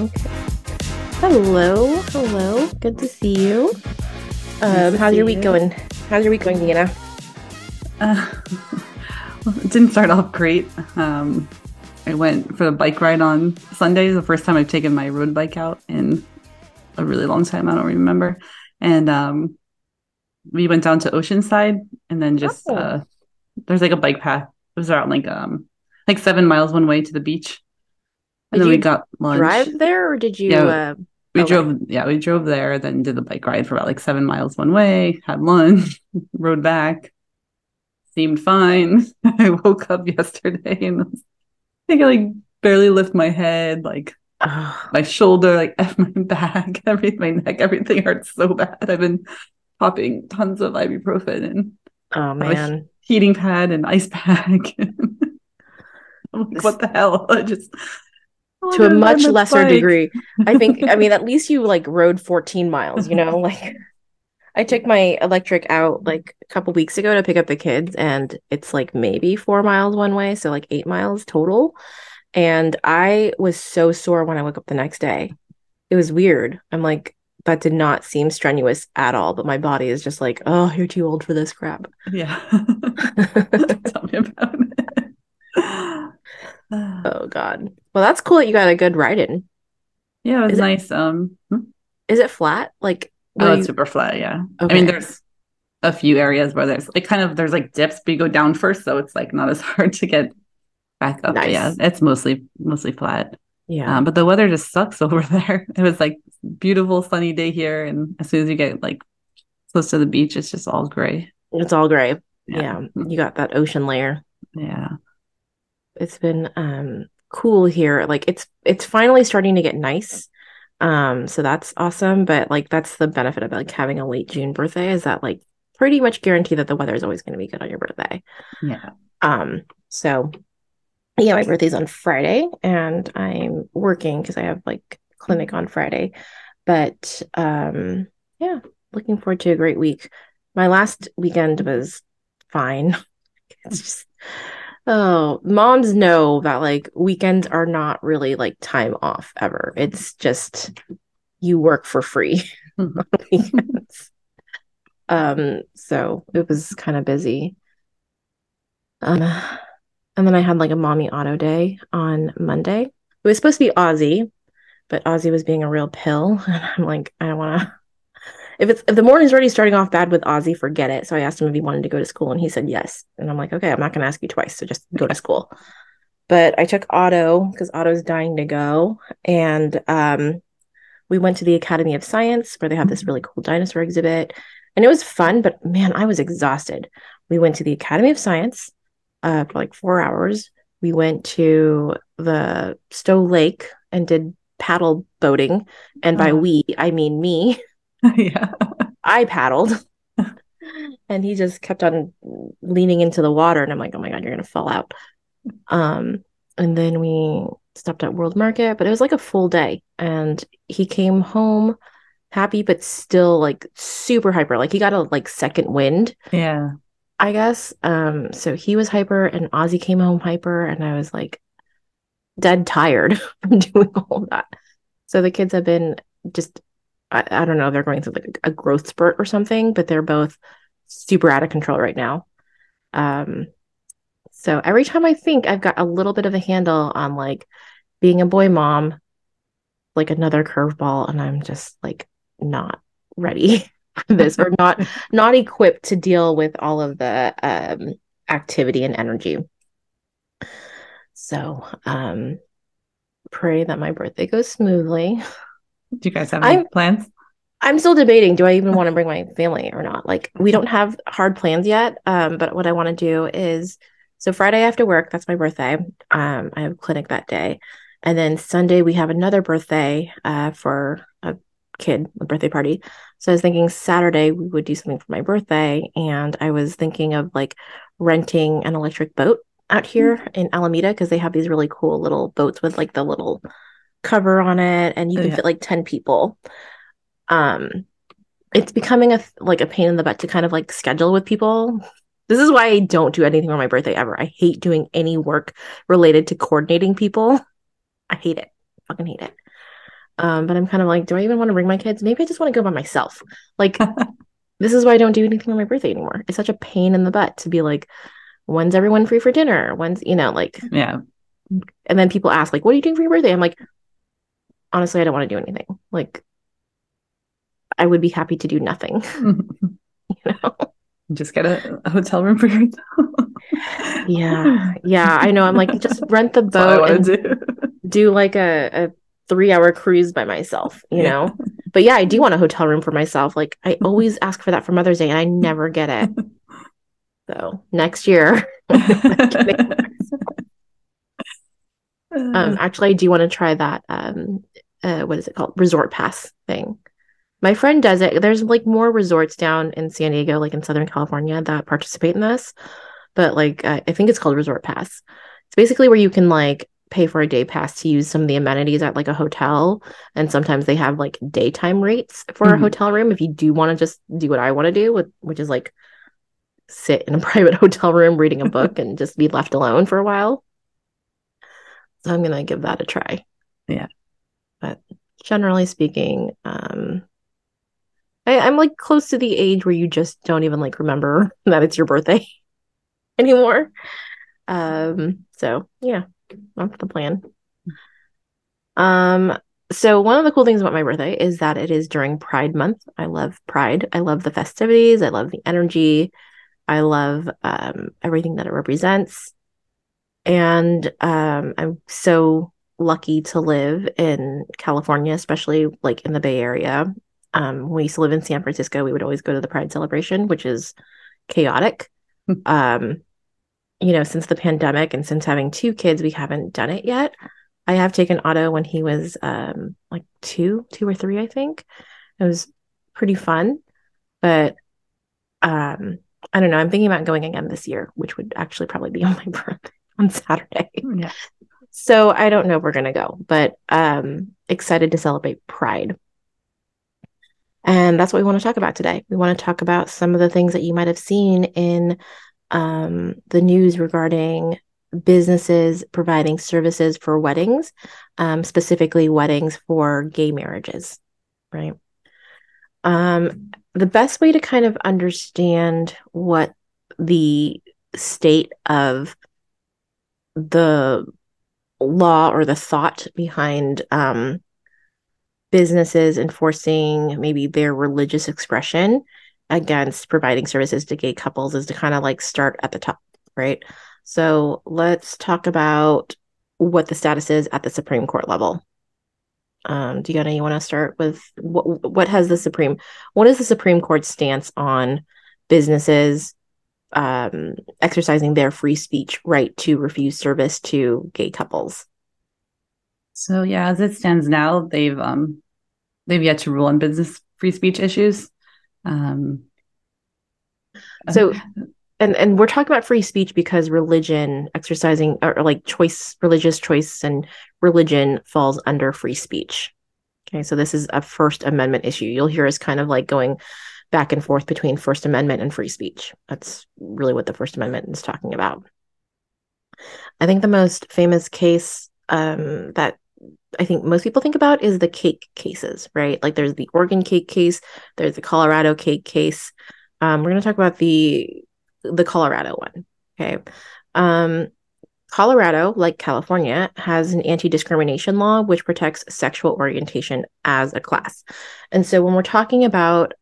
Okay. Hello, hello. Good to see you. Um, how's your week you. going? How's your week going, Nina? Uh, well, it didn't start off great. Um, I went for the bike ride on Sunday. The first time I've taken my road bike out in a really long time. I don't remember. And um, we went down to Oceanside, and then just Oh. uh, there's like a bike path. It was around like um like seven miles one way to the beach, and Did then we got lunch. Drive there, or did you? Yeah, uh, We okay. drove, yeah, we drove there, then did the bike ride for about like seven miles one way, had lunch, rode back. Seemed fine. I woke up yesterday and I think I like barely lift my head, like oh, my shoulder, like F my back, every my neck, everything hurts so bad. I've been popping tons of ibuprofen and oh man. heating pad and ice pack. I'm like, what the hell? I just oh, to a much lesser bike. degree. I think. I mean, at least you like rode 14 miles. You know, like I took my electric out like a couple weeks ago to pick up the kids, and it's like maybe four miles one way, so like eight miles total. And I was so sore when I woke up the next day. It was weird. I'm like, that did not seem strenuous at all, but my body is just like, oh, you're too old for this crap. Yeah. Tell me about it. Oh God. Well, that's cool that you got a good ride in. yeah, it was Is it- nice. Um, hmm? Is it flat? Like, oh, it's you- super flat. Yeah. I mean, there's a few areas where there's like kind of there's like dips, but you go down first, so it's like not as hard to get back up. But yeah, it's mostly mostly flat. yeah. Um, but the weather just sucks over there. It was like beautiful sunny day here, and as soon as you get like close to the beach, it's just all gray. It's all gray. Yeah. Yeah. You got that ocean layer. Yeah. It's been um cool here. Like it's it's finally starting to get nice. Um so that's awesome, but like that's the benefit of like having a late June birthday is that like pretty much guarantee that the weather is always going to be good on your birthday. Yeah. Um so yeah, my birthday's on Friday and I'm working because I have like clinic on Friday. But um yeah, looking forward to a great week. My last weekend was fine. It's just oh, moms know that like weekends are not really like time off ever. It's just you work for free on weekends. Um, so it was kind of busy. Um, and then I had like a mommy Otto day on Monday. It was supposed to be Aussie, but Aussie was being a real pill, and I'm like, I don't want to. If it's if the morning's already starting off bad with Aussie, forget it. So I asked him if he wanted to go to school, and he said yes. And I'm like, okay, I'm not going to ask you twice, so just go to school. But I took Otto because Otto's dying to go, and um, we went to the Academy of Science where they have this really cool dinosaur exhibit, and it was fun. But man, I was exhausted. We went to the Academy of Science uh, for like four hours. We went to the Stow Lake and did paddle boating, and by Oh. we I mean me. yeah. I paddled. and he just kept on leaning into the water and I'm like, "Oh my god, you're going to fall out." Um and then we stopped at World Market, but it was like a full day and he came home happy but still like super hyper. Like he got a like second wind, Yeah. I guess. Um so he was hyper and Ozzy came home hyper and I was like dead tired from doing all that. So the kids have been just I, I don't know, they're going through like a growth spurt or something, but they're both super out of control right now. Um, so every time I think I've got a little bit of a handle on like being a boy mom, like another curveball, and I'm just like not ready for this or not not equipped to deal with all of the um activity and energy. So um pray that my birthday goes smoothly. Do you guys have any I'm- plans? I'm still debating do I even want to bring my family or not? Like we don't have hard plans yet. Um, but what I want to do is so Friday after work, that's my birthday. Um, I have a clinic that day. And then Sunday we have another birthday uh for a kid, a birthday party. So I was thinking Saturday we would do something for my birthday. And I was thinking of like renting an electric boat out here in Alameda because they have these really cool little boats with like the little cover on it and you Oh, can yeah. fit like 10 people um it's becoming a like a pain in the butt to kind of like schedule with people this is why i don't do anything on my birthday ever i hate doing any work related to coordinating people i hate it fucking hate it Um, but I'm kind of like, do I even want to bring my kids? Maybe I just want to go by myself. Like, this is why I don't do anything on my birthday anymore. It's such a pain in the butt to be like, when's everyone free for dinner? When's, you know, like, yeah. And then people ask, like, what are you doing for your birthday? I'm like, honestly, I don't want to do anything. Like, I would be happy to do nothing. you know? Just get a, a hotel room for yourself. yeah. Yeah. I know. I'm like, just rent the boat and do. do. like a, a three hour cruise by myself, you yeah. know? But yeah, I do want a hotel room for myself. Like I always ask for that for Mother's Day and I never get it. So next year. Um actually I do want to try that um uh what is it called? Resort pass thing. My friend does it. There's like more resorts down in San Diego, like in Southern California, that participate in this. But like, uh, I think it's called Resort Pass. It's basically where you can like pay for a day pass to use some of the amenities at like a hotel. And sometimes they have like daytime rates for mm-hmm. a hotel room if you do want to just do what I want to do, with, which is like sit in a private hotel room reading a book and just be left alone for a while. So I'm gonna give that a try. Yeah. But generally speaking, um, I, I'm like close to the age where you just don't even like remember that it's your birthday anymore. Um, so yeah, that's the plan. Um, so one of the cool things about my birthday is that it is during Pride Month. I love Pride. I love the festivities. I love the energy. I love um, everything that it represents. And um, I'm so lucky to live in California, especially like in the Bay Area um, when we used to live in San Francisco, we would always go to the Pride celebration, which is chaotic. Hmm. um, you know, since the pandemic and since having two kids, we haven't done it yet. I have taken Otto when he was um, like two, two or three, I think. It was pretty fun, but um, I don't know. I'm thinking about going again this year, which would actually probably be on my birthday on Saturday. Yeah. So I don't know if we're gonna go, but um, excited to celebrate Pride. And that's what we want to talk about today. We want to talk about some of the things that you might have seen in um, the news regarding businesses providing services for weddings, um, specifically weddings for gay marriages, right? Um, the best way to kind of understand what the state of the law or the thought behind um, businesses enforcing maybe their religious expression against providing services to gay couples is to kind of like start at the top, right? So let's talk about what the status is at the Supreme Court level. Um, Deanna, you want to start with what what has the Supreme what is the Supreme Court stance on businesses um, exercising their free speech right to refuse service to gay couples? So yeah, as it stands now, they've um they've yet to rule on business free speech issues. Um so and and we're talking about free speech because religion exercising or, or like choice religious choice and religion falls under free speech. Okay, so this is a First Amendment issue. You'll hear us kind of like going back and forth between First Amendment and free speech. That's really what the First Amendment is talking about. I think the most famous case um, that I think most people think about is the cake cases, right? Like there's the Oregon cake case, there's the Colorado cake case. Um, we're going to talk about the the Colorado one. Okay. Um, Colorado, like California, has an anti discrimination law which protects sexual orientation as a class. And so when we're talking about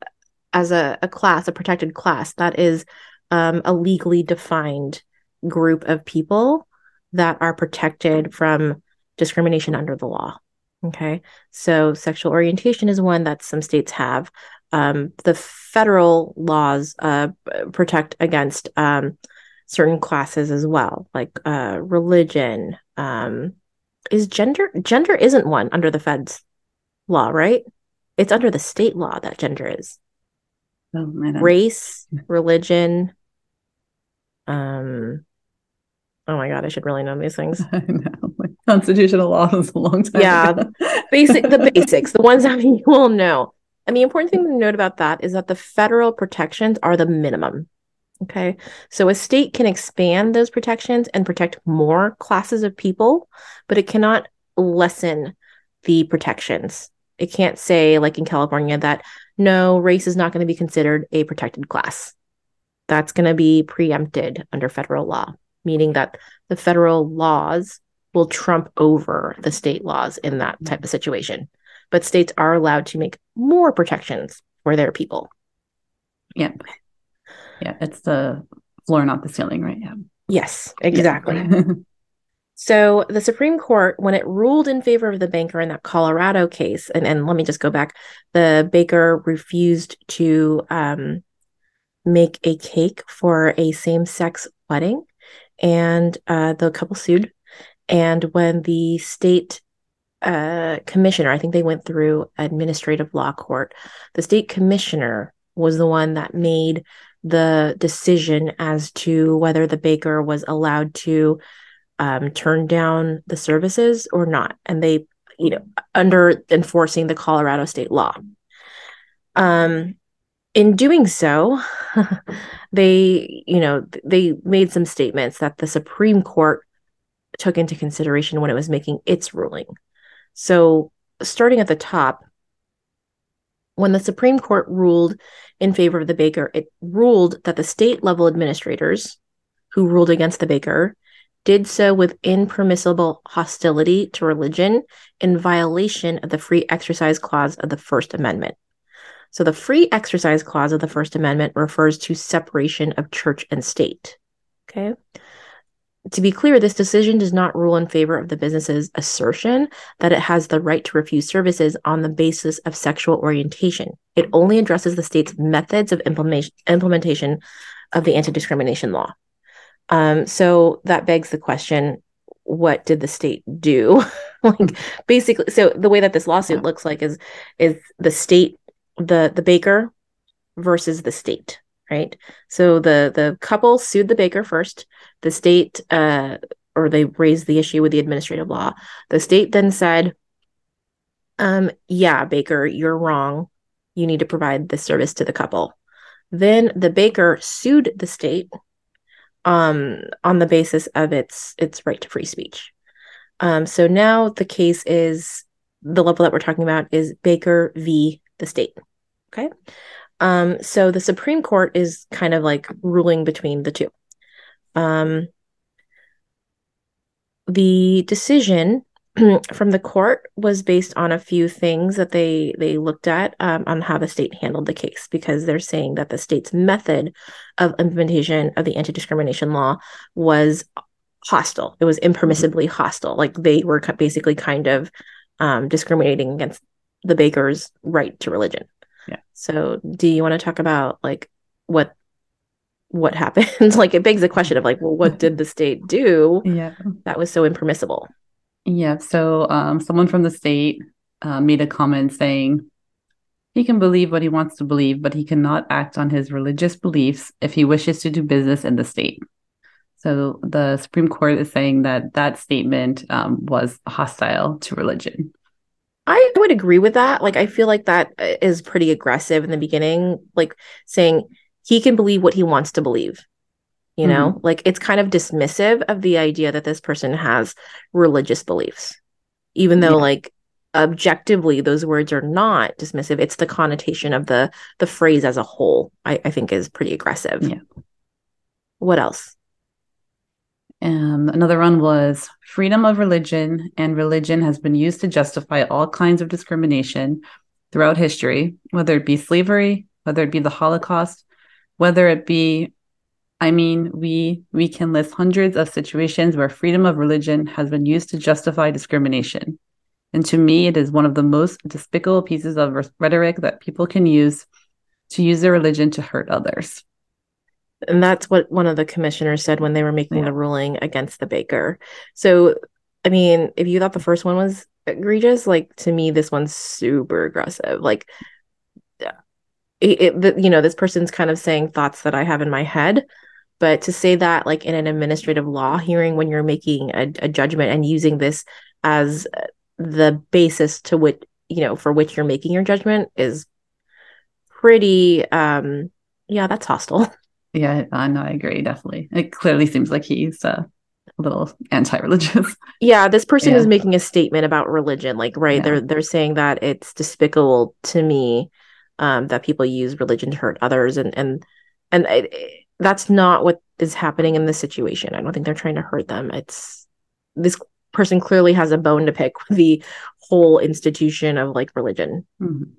as a, a class, a protected class, that is um, a legally defined group of people that are protected from discrimination under the law. Okay. So sexual orientation is one that some states have. Um, the federal laws uh, protect against um, certain classes as well, like uh, religion. Um, is gender gender isn't one under the feds law, right? It's under the state law that gender is. Oh, Race, religion, um, Oh my god, I should really know these things. I know. Like constitutional law is a long time. Yeah. Basic the basics, the ones that you will know. And the important thing to note about that is that the federal protections are the minimum. Okay. So a state can expand those protections and protect more classes of people, but it cannot lessen the protections. It can't say, like in California, that no, race is not going to be considered a protected class. That's going to be preempted under federal law, meaning that the federal laws will trump over the state laws in that mm-hmm. type of situation. But states are allowed to make more protections for their people. Yeah. Yeah. It's the floor, not the ceiling, right? Yeah. Yes, exactly. Yeah. so the Supreme Court, when it ruled in favor of the banker in that Colorado case, and, and let me just go back, the baker refused to um, make a cake for a same sex wedding, and uh, the couple sued. And when the state uh, commissioner, I think they went through administrative law court, the state commissioner was the one that made the decision as to whether the baker was allowed to um, turn down the services or not. And they, you know, under enforcing the Colorado state law. Um, in doing so, they, you know, they made some statements that the Supreme Court took into consideration when it was making its ruling. So, starting at the top, when the Supreme Court ruled in favor of the baker, it ruled that the state level administrators who ruled against the baker did so with impermissible hostility to religion in violation of the Free Exercise Clause of the First Amendment. So, the Free Exercise Clause of the First Amendment refers to separation of church and state. Okay to be clear, this decision does not rule in favor of the business's assertion that it has the right to refuse services on the basis of sexual orientation. It only addresses the state's methods of implementation of the anti discrimination law. Um, so that begs the question what did the state do? like basically, so the way that this lawsuit looks like is is the state, the the baker versus the state right? So the the couple sued the baker first. The state, uh, or they raised the issue with the administrative law. The state then said, um, "Yeah, baker, you're wrong. You need to provide this service to the couple." Then the baker sued the state um, on the basis of its its right to free speech. Um, so now the case is the level that we're talking about is Baker v. the state. Okay. Um, so the Supreme Court is kind of like ruling between the two. Um, the decision from the court was based on a few things that they they looked at um, on how the state handled the case because they're saying that the state's method of implementation of the anti-discrimination law was hostile it was impermissibly hostile like they were basically kind of um, discriminating against the baker's right to religion yeah. So do you want to talk about like what what happened? like it begs the question of like, well, what did the state do? Yeah. That was so impermissible. Yeah. So um, someone from the state uh, made a comment saying he can believe what he wants to believe, but he cannot act on his religious beliefs if he wishes to do business in the state. So the Supreme Court is saying that that statement um, was hostile to religion. I would agree with that. Like, I feel like that uh, pretty aggressive in the beginning, like saying he can believe what he wants to believe. You mm-hmm. know, like it's kind of dismissive of the idea that this person has religious beliefs, even though, yeah. like, objectively those words are not dismissive. It's the connotation of the the phrase as a whole i, I think is pretty aggressive. Yeah. What else? Um, another one was freedom of religion, and religion has been used to justify all kinds of discrimination throughout history, whether it be slavery, whether it be the Holocaust, whether it be I mean, we we can list hundreds of situations where freedom of religion has been used to justify discrimination. And to me, it is one of the most despicable pieces of rhetoric that people can use to use their religion to hurt others. And that's what one of the commissioners said when they were making yeah. the ruling against the baker. So, I mean, if you thought the first one was egregious, like to me, this one's super aggressive. Like, it, it you know, this person's kind of saying thoughts that I have in my head. But to say that, like in an administrative law hearing, when you're making a, a judgment and using this as the basis to which, you know, for which you're making your judgment is pretty, um, yeah, that's hostile. Yeah, I know. I agree. Definitely. It clearly seems like he's uh, a little anti-religious. Yeah, this person Yeah. is making a statement about religion. Like, right, Yeah. they're they're saying that it's despicable to me um, that people use religion to hurt others, and and and it, that's not what is happening in this situation. I don't think they're trying to hurt them. It's this person clearly has a bone to pick with the whole institution of like religion. Mhm.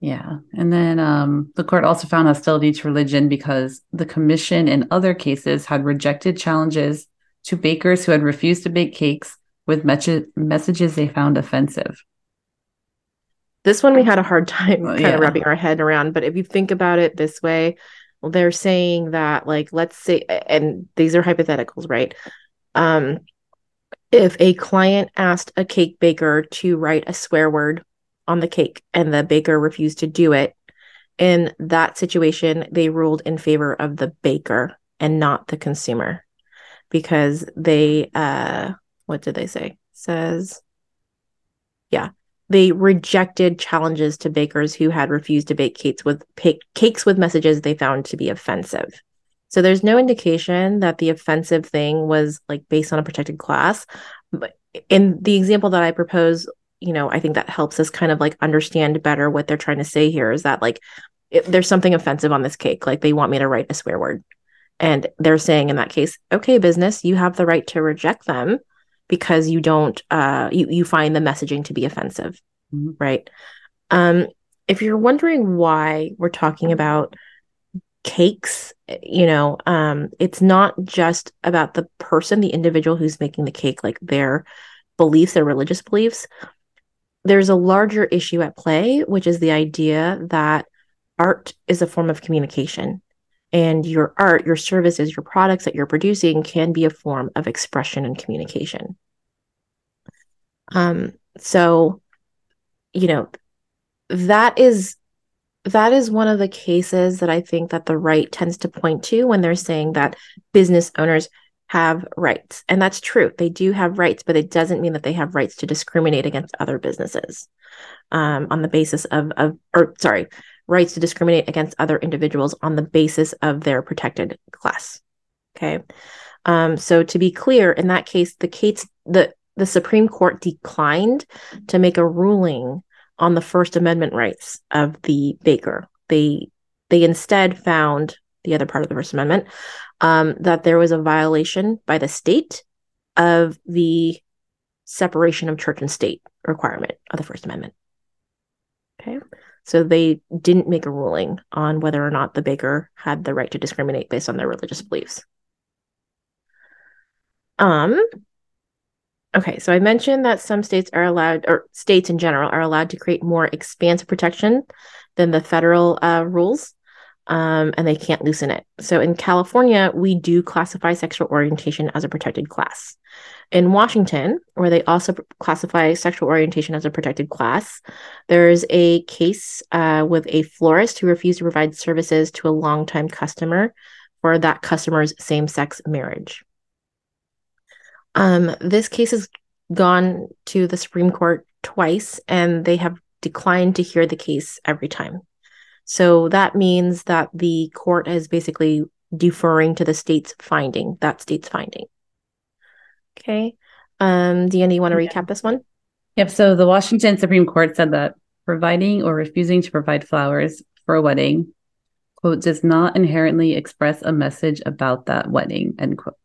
Yeah. And then um, the court also found hostility to religion because the commission in other cases had rejected challenges to bakers who had refused to bake cakes with mes- messages they found offensive. This one we had a hard time kind yeah. of wrapping our head around. But if you think about it this way, they're saying that, like, let's say, and these are hypotheticals, right? Um, if a client asked a cake baker to write a swear word on the cake and the baker refused to do it, in that situation, they ruled in favor of the baker and not the consumer because they, uh, what did they say? Says, yeah, they rejected challenges to bakers who had refused to bake cakes with cakes with messages they found to be offensive. So there's no indication that the offensive thing was like based on a protected class. But in the example that I propose, you know, I think that helps us kind of like understand better what they're trying to say here is that like there's something offensive on this cake, like they want me to write a swear word. And they're saying in that case, okay, business, you have the right to reject them because you don't uh you, you find the messaging to be offensive Mhm. right? Um if you're wondering why we're talking about cakes you know um it's not just about the person the individual who's making the cake like their beliefs their religious beliefs. There's a larger issue at play which is the idea that art is a form of communication and your art your services your products that you're producing can be a form of expression and communication um so you know that is that is one of the cases that i think that the right tends to point to when they're saying that business owners have rights. And that's true. They do have rights but it doesn't mean that they have rights to discriminate against other businesses um, on the basis of of or sorry rights to discriminate against other individuals on the basis of their protected class. Okay. Um, so to be clear in that case the case the the supreme court declined to make a ruling on the First Amendment rights of the baker. They they instead found the other part of the First Amendment um, that there was a violation by the state of the separation of church and state requirement of the First Amendment. Okay, so they didn't make a ruling on whether or not the baker had the right to discriminate based on their religious beliefs. Um, Okay, so I mentioned that some states are allowed, or states in general are allowed to create more expansive protection than the federal uh, rules, um, and they can't loosen it. So in California, we do classify sexual orientation as a protected class. In Washington, where they also classify sexual orientation as a protected class, there's a case uh, with a florist who refused to provide services to a longtime customer for that customer's same sex marriage. Um, this case has gone to the Supreme Court twice, and they have declined to hear the case every time. So that means that the court is basically deferring to the state's finding, that state's finding. Okay. Um, Deanna, you want to Yeah. recap this one? Yep. So the Washington Supreme Court said that providing or refusing to provide flowers for a wedding, quote, does not inherently express a message about that wedding, end quote.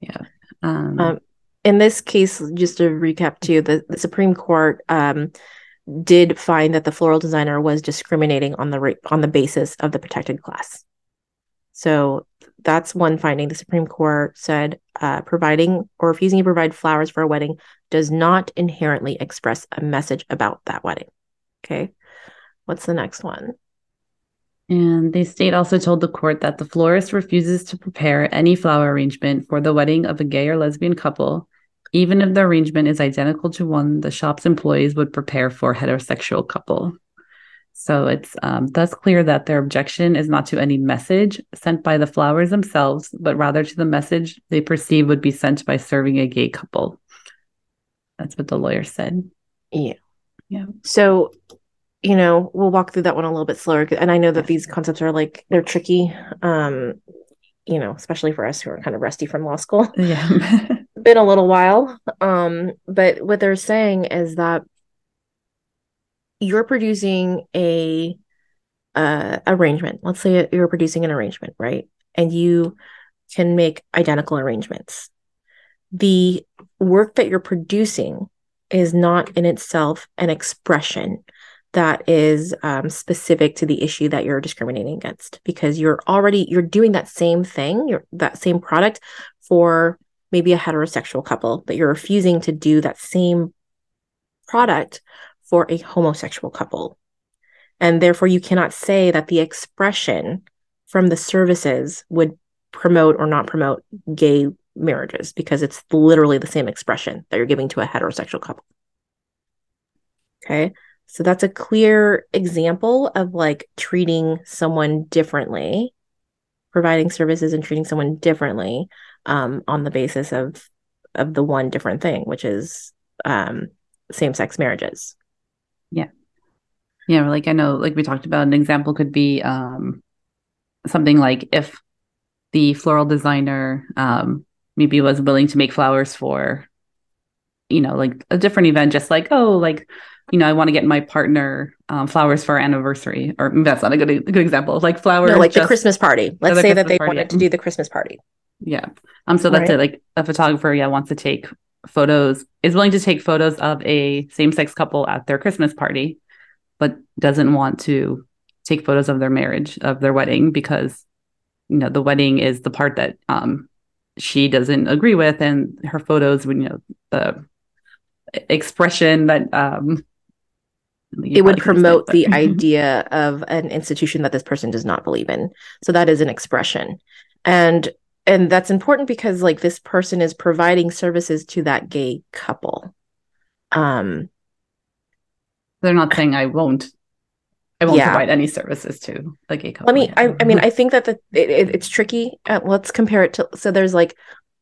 Yeah. Um, Um, in this case, just to recap too, the, the Supreme Court um, did find that the floral designer was discriminating on the ra- on the basis of the protected class. So that's one finding. The Supreme Court said uh, providing or refusing to provide flowers for a wedding does not inherently express a message about that wedding. Okay. What's the next one? And the state also told the court that the florist refuses to prepare any flower arrangement for the wedding of a gay or lesbian couple, even if the arrangement is identical to one the shop's employees would prepare for a heterosexual couple. So it's um, thus clear that their objection is not to any message sent by the flowers themselves, but rather to the message they perceive would be sent by serving a gay couple. That's what the lawyer said. Yeah. Yeah. So, you know, we'll walk through that one a little bit slower. And I know that these concepts are like, they're tricky. Um, you know, especially for us who are kind of rusty from law school. Yeah. Been a little while. Um, but what they're saying is that you're producing a uh, arrangement. Let's say you're producing an arrangement, right? And you can make identical arrangements. The work that you're producing is not in itself an expression that is um, specific to the issue that you're discriminating against because you're already you're doing that same thing that same product for maybe a heterosexual couple but you're refusing to do that same product for a homosexual couple. And therefore you cannot say that the expression from the services would promote or not promote gay marriages because it's literally the same expression that you're giving to a heterosexual couple. Okay so that's a clear example of like treating someone differently, providing services and treating someone differently um, on the basis of of the one different thing, which is um, same sex marriages. Yeah. Yeah, like I know, like we talked about, an example could be um, something like if the floral designer um, maybe was willing to make flowers for, you know, like a different event, just like, oh, like you know, I want to get my partner um, flowers for our anniversary, or that's not a good a good example. Like flowers, no, like the Christmas party. Let's say Christmas that they party. wanted to do the Christmas party. Yeah. Um. So that's right. it. Like a photographer, yeah, wants to take photos, is willing to take photos of a same sex couple at their Christmas party, but doesn't want to take photos of their marriage, of their wedding, because you know the wedding is the part that um she doesn't agree with, and her photos, when you know the expression that um it would promote the idea of an institution that this person does not believe in. So that is an expression. And and that's important because like this person is providing services to that gay couple. Um they're not saying i won't i won't yeah. provide any services to the gay couple let me I, I mean i think that the it, it's tricky. Uh, let's compare it to so there's like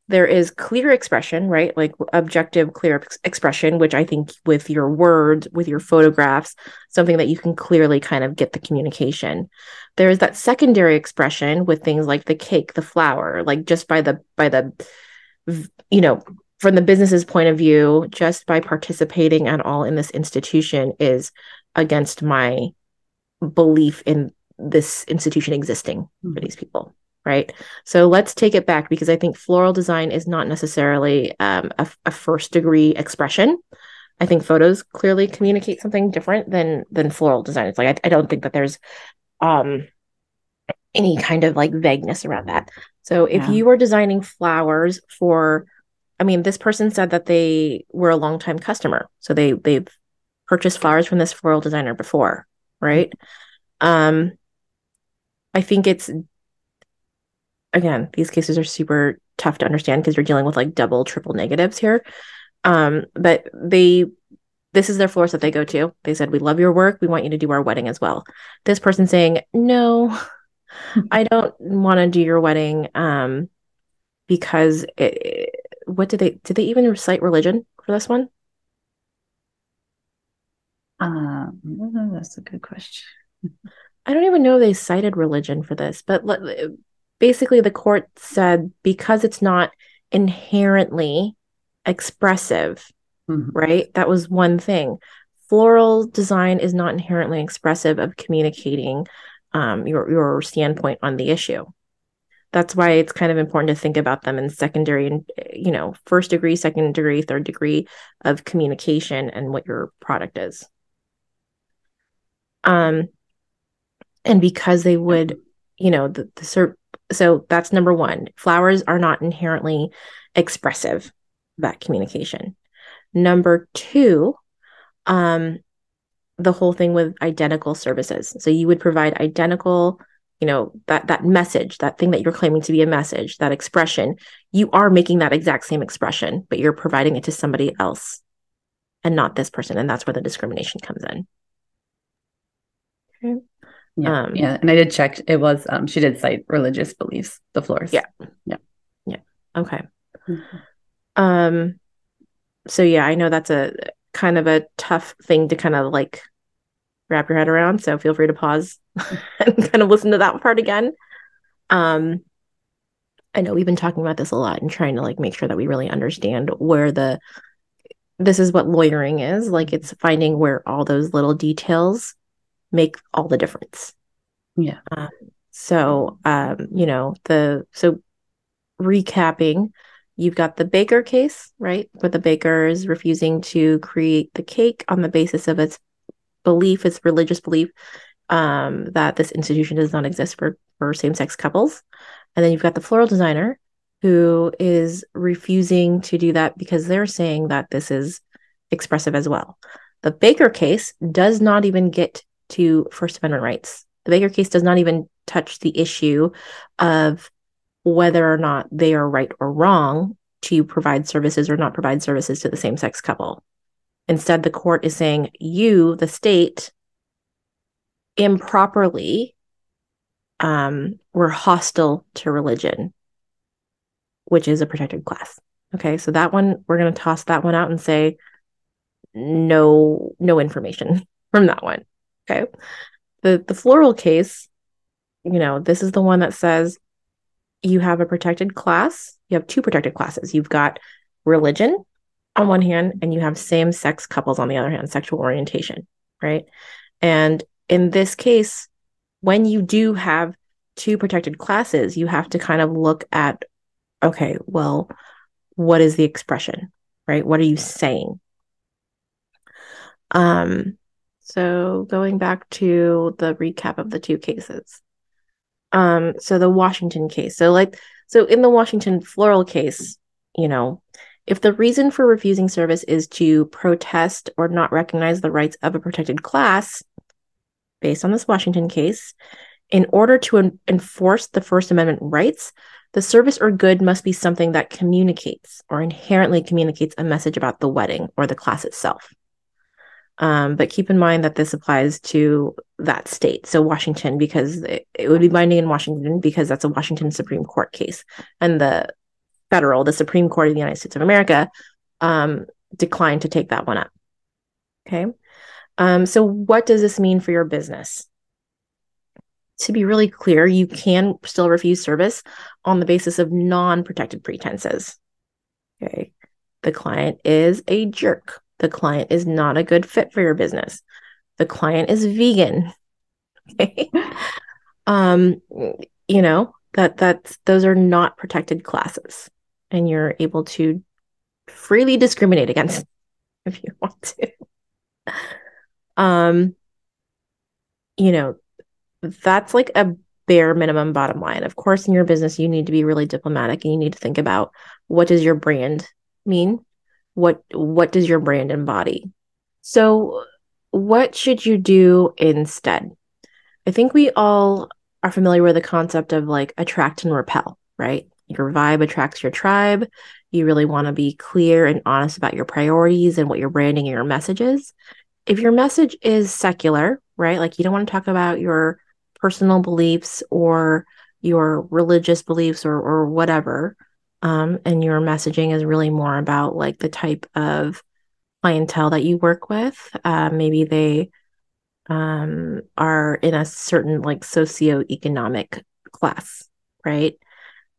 there is clear expression, right? Like objective, clear ex- expression, which I think with your words, with your photographs, something that you can clearly kind of get the communication. There is that secondary expression with things like the cake, the flower, like just by the, by the, you know, from the business's point of view, just by participating at all in this institution is against my belief in this institution existing mm-hmm. for these people right? So let's take it back because I think floral design is not necessarily um, a, a, first degree expression. I think photos clearly communicate something different than than floral design. It's like I, I don't think that there's um, any kind of like vagueness around that. So if yeah. you were designing flowers for, I mean, this person said that they were a longtime customer, so they they've purchased flowers from this floral designer before, right? Um, I think it's again, these cases are super tough to understand because you're dealing with like double, triple negatives here. Um, but they this is their floors that they go to. They said, We love your work. We want you to do our wedding as well. This person saying, No, I don't want to do your wedding um, because it, what did they did they even recite religion for this one? Um, that's a good question. I don't even know if they cited religion for this, but basically the court said because it's not inherently expressive, mm-hmm. right? That was one thing. Floral design is not inherently expressive of communicating um, your your standpoint on the issue. That's why it's kind of important to think about them in secondary and you know first degree, second degree, third degree of communication and what your product is. Um, and because they would, you know, the the cert so that's number one. Flowers are not inherently expressive that communication. Number two, um, the whole thing with identical services. So you would provide identical, you know, that that message, that thing that you're claiming to be a message, that expression. You are making that exact same expression, but you're providing it to somebody else and not this person. And that's where the discrimination comes in. Okay. Yeah, um, yeah, and I did check. It was um, she did cite religious beliefs. The floors. Yeah, yeah, yeah. Okay. Mm-hmm. Um. So yeah, I know that's a kind of a tough thing to kind of like wrap your head around. So feel free to pause and kind of listen to that part again. Um. I know we've been talking about this a lot and trying to like make sure that we really understand where the this is what lawyering is like it's finding where all those little details make all the difference. Yeah. Um, so um you know the so recapping you've got the baker case right where the baker is refusing to create the cake on the basis of its belief its religious belief um that this institution does not exist for for same-sex couples. And then you've got the floral designer who is refusing to do that because they're saying that this is expressive as well. The Baker case does not even get to First Amendment rights. The Baker case does not even touch the issue of whether or not they are right or wrong to provide services or not provide services to the same sex couple. Instead, the court is saying you, the state, improperly um, were hostile to religion which is a protected class. Okay, so that one we're going to toss that one out and say no no information from that one. Okay. The the floral case, you know, this is the one that says you have a protected class. You have two protected classes. You've got religion on one hand and you have same-sex couples on the other hand, sexual orientation, right? And in this case, when you do have two protected classes, you have to kind of look at okay, well, what is the expression, right? What are you saying? Um, so going back to the recap of the two cases. Um, so the Washington case. So like so in the Washington floral case, you know, if the reason for refusing service is to protest or not recognize the rights of a protected class, based on this Washington case, in order to en- enforce the First Amendment rights, the service or good must be something that communicates or inherently communicates a message about the wedding or the class itself. Um, but keep in mind that this applies to that state, so Washington, because it, it would be binding in Washington because that's a Washington Supreme Court case, and the federal, the Supreme Court of the United States of America, um, declined to take that one up. Okay. Um, so, what does this mean for your business? to be really clear, you can still refuse service on the basis of non protected pretenses. Okay. The client is a jerk. The client is not a good fit for your business. The client is vegan. Okay. um, you know, that that's those are not protected classes. And you're able to freely discriminate against if you want to. um, you know, that's like a bare minimum bottom line. Of course, in your business, you need to be really diplomatic and you need to think about what does your brand mean? What what does your brand embody? So what should you do instead? I think we all are familiar with the concept of like attract and repel, right? Your vibe attracts your tribe. You really want to be clear and honest about your priorities and what your branding and your message is. If your message is secular, right? Like you don't want to talk about your personal beliefs or your religious beliefs or or whatever um, and your messaging is really more about like the type of clientele that you work with. Uh, maybe they um, are in a certain like socioeconomic class right?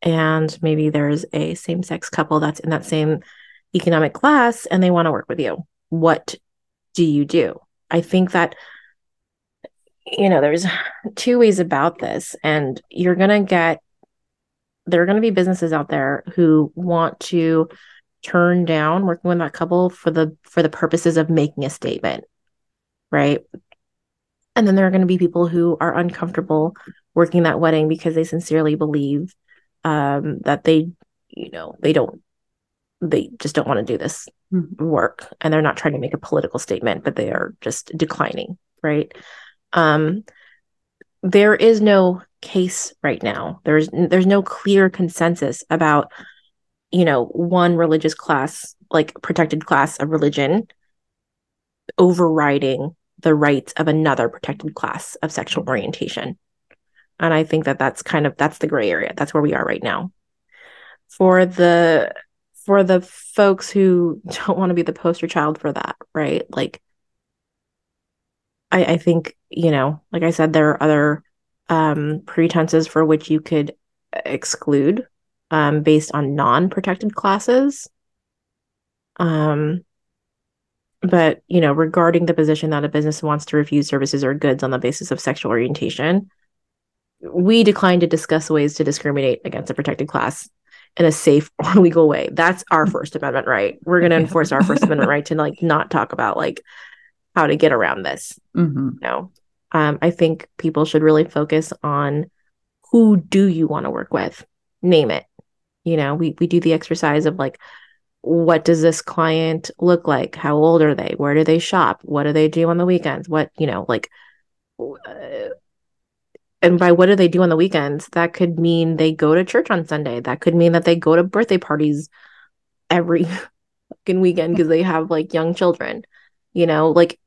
And maybe there's a same-sex couple that's in that same economic class and they want to work with you. What do you do? I think that you know, there's two ways about this, and you're going to get, there are going to be businesses out there who want to turn down working with that couple for the for the purposes of making a statement right and then there are going to be people who are uncomfortable working that wedding because they sincerely believe um, that they you know they don't they just don't want to do this mm-hmm. work and they're not trying to make a political statement but they are just declining right um, there is no case right now. There's there's no clear consensus about you know one religious class like protected class of religion overriding the rights of another protected class of sexual orientation. And i think that that's kind of that's the gray area. That's where we are right now. For the for the folks who don't want to be the poster child for that right? Like I, I think, you know, like I said, there are other um, pretenses for which you could exclude um, based on non-protected classes. Um, but you know, regarding the position that a business wants to refuse services or goods on the basis of sexual orientation, we decline to discuss ways to discriminate against a protected class in a safe or legal way. That's our First Amendment right. We're going to enforce our First Amendment right to like not talk about like how to get around this. Mm-hmm. You know, um, I think people should really focus on who do you want to work with, name it. You know, we we do the exercise of like, what does this client look like? How old are they? Where do they shop? What do they do on the weekends? What you know, like. Uh, and by what do they do on the weekends that could mean they go to church on sunday that could mean that they go to birthday parties every fucking weekend because they have like young children you know like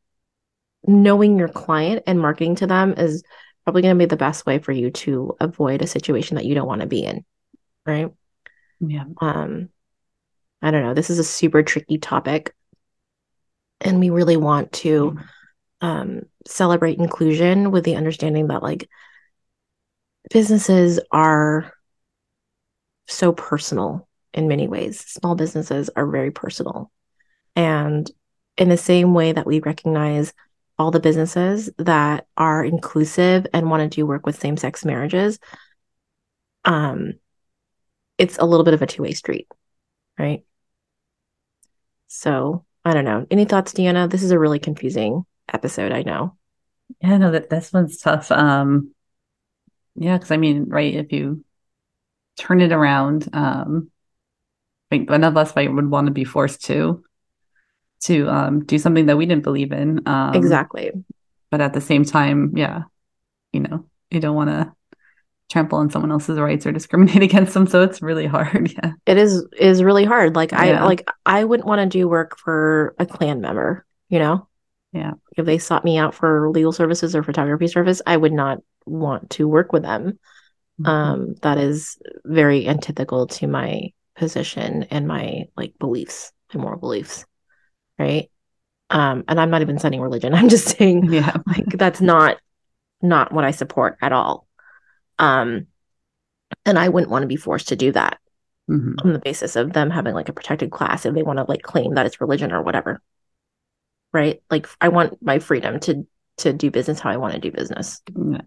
knowing your client and marketing to them is probably going to be the best way for you to avoid a situation that you don't want to be in right Yeah. um i don't know this is a super tricky topic and we really want to um celebrate inclusion with the understanding that like businesses are so personal in many ways. Small businesses are very personal. And in the same way that we recognize all the businesses that are inclusive and want to do work with same-sex marriages, um, it's a little bit of a two-way street, right? So I don't know. Any thoughts, Deanna? This is a really confusing episode, I know. Yeah, no, that this one's tough. Um, yeah, because I mean, right, if you turn it around, um, like none of us like, would want to be forced to to um do something that we didn't believe in. Um, exactly. But at the same time, yeah, you know, you don't want to trample on someone else's rights or discriminate against them. So it's really hard. Yeah. It is is really hard. Like I Yeah. like I wouldn't want to do work for a Klan member, you know? Yeah. If they sought me out for legal services or photography service, I would not want to work with them. Mm-hmm. Um that is very antithetical to my position and my like beliefs, my moral beliefs. Right? Um and I'm not even citing religion. I'm just saying yeah. like that's not not what I support at all. Um and I wouldn't want to be forced to do that Mhm. on the basis of them having like a protected class if they want to like claim that it's religion or whatever right like i want my freedom to to do business how i want to do business Yeah.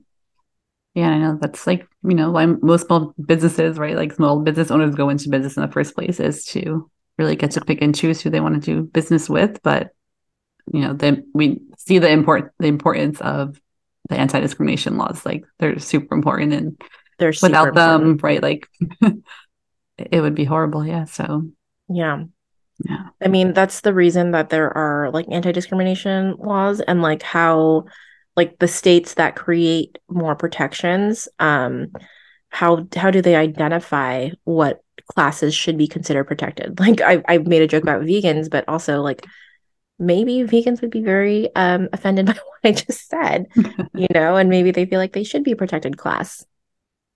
Yeah, I know that's like, you know, why most small businesses, right? Like small business owners go into business in the first place is to really get to pick and choose who they want to do business with. But, you know, then we see the import the importance of the anti-discrimination laws. Like they're super important and they're without them, important. right, like it would be horrible. Yeah. So yeah yeah. i mean that's the reason that there are like anti-discrimination laws and like how like the states that create more protections um how how do they identify what classes should be considered protected. Like i i've made a joke about vegans but also like maybe vegans would be very um offended by what i just said you know and maybe they feel like they should be a protected class.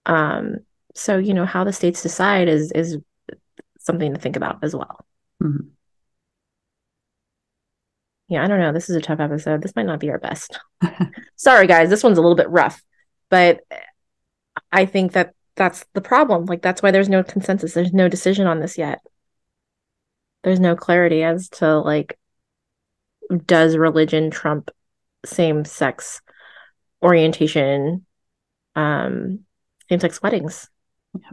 Um so you know how the states decide is is something to think about as well. Mhm. yeah i don't know. This is a tough episode. This might not be our best. Sorry guys. This one's a little bit rough but i think that that's the problem like that's why there's no consensus there's no decision on this yet there's no clarity as to like does religion trump same sex orientation um same sex weddings Yeah.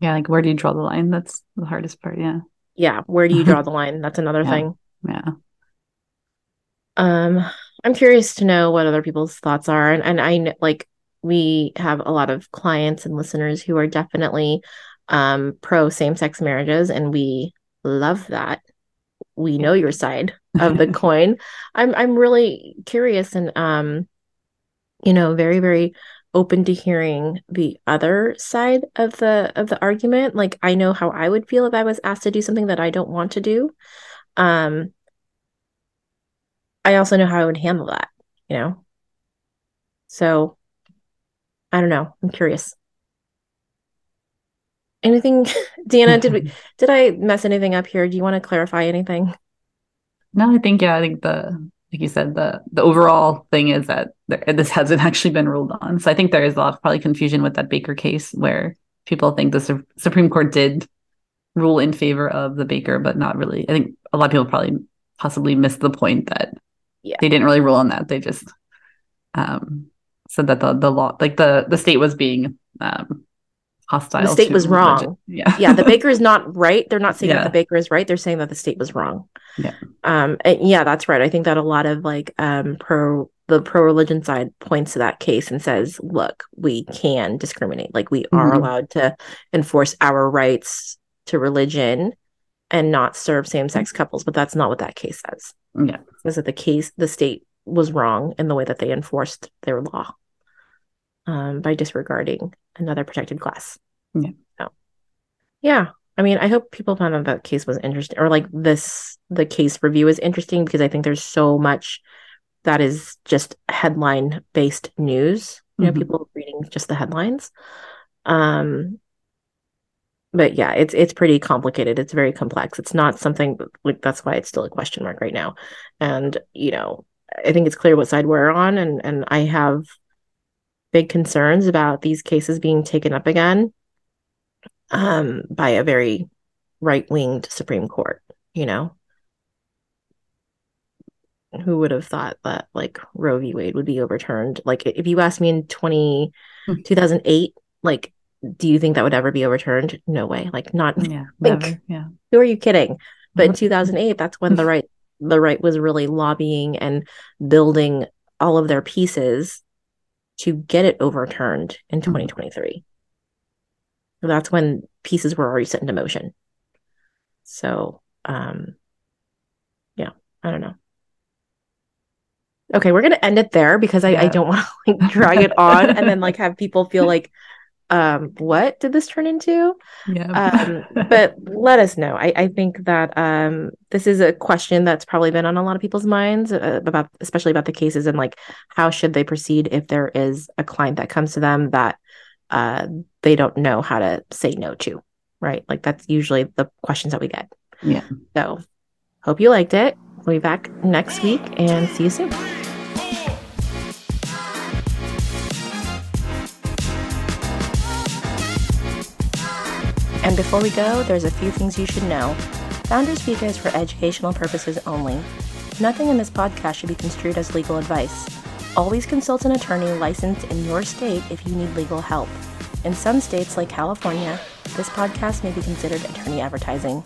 Yeah, Like where do you draw the line? That's the hardest part. Yeah. yeah where do you draw the line that's another Yeah. thing Yeah. Um, I'm curious to know what other people's thoughts are, and and I like we have a lot of clients and listeners who are definitely um pro same-sex marriages, and we love that. We know your side of the coin. I'm I'm really curious and um, you know, very very open to hearing the other side of the of the argument. Like I know how I would feel if I was asked to do something that I don't want to do. Um, I also know how I would handle that, you know? So I don't know. I'm curious. Anything, Deanna, did we did I mess anything up here? Do you want to clarify anything? No, I think yeah, I think the like you said, the the overall thing is that there, this hasn't actually been ruled on. So I think there is a lot of probably confusion with that Baker case where people think the Su- Supreme Court did rule in favor of the Baker, but not really. I think a lot of people probably possibly missed the point that Yeah. they didn't really rule on that. They just um, said that the the law, like the the state, was being um, hostile. The state to was wrong. religion. Yeah, yeah, the baker is not right. They're not saying Yeah. that the baker is right. They're saying that the state was wrong. Yeah. Um. and yeah, that's right. I think that a lot of like um pro the pro religion side points to that case and says, look, we can discriminate. Like we are Mhm. allowed to enforce our rights to religion and not serve same sex couples. But that's not what that case says. yeah, It says that the case the state was wrong in the way that they enforced their law. Um, by disregarding another protected class. Yeah. So yeah. I mean, I hope people found that that case was interesting or like this the case review is interesting because I think there's so much that is just headline based news. You know, Mhm. people reading just the headlines. Um but yeah, it's it's pretty complicated. It's very complex. It's not something like that's why it's still a question mark right now. And, you know, I think it's clear what side we're on and and I have big concerns about these cases being taken up again um by a very right-winged Supreme Court, you know. Who would have thought that like Roe v. Wade would be overturned? Like if you asked me in 20, Hmm. 2008, like do you think that would ever be overturned? No way. Like not yeah, never. Yeah, who are you kidding? But in Mhm. 2008, that's when the right the right was really lobbying and building all of their pieces to get it overturned in 2023. So that's when pieces were already set into motion. So, um, yeah, I don't know. Okay, we're gonna end it there because I, I don't want to like drag it on and then like have people feel like, um, what did this turn into? yeah. um, but let us know. I, I think that um, this is a question that's probably been on a lot of people's minds uh, about, especially about the cases and like how should they proceed if there is a client that comes to them that uh, they don't know how to say no to, right? Like that's usually the questions that we get. Yeah. So hope you liked it. We'll be back next week and see you soon. And before we go, there's a few things you should know. Founders Fika is for educational purposes only. Nothing in this podcast should be construed as legal advice. Always consult an attorney licensed in your state if you need legal help. In some states, like California, this podcast may be considered attorney advertising.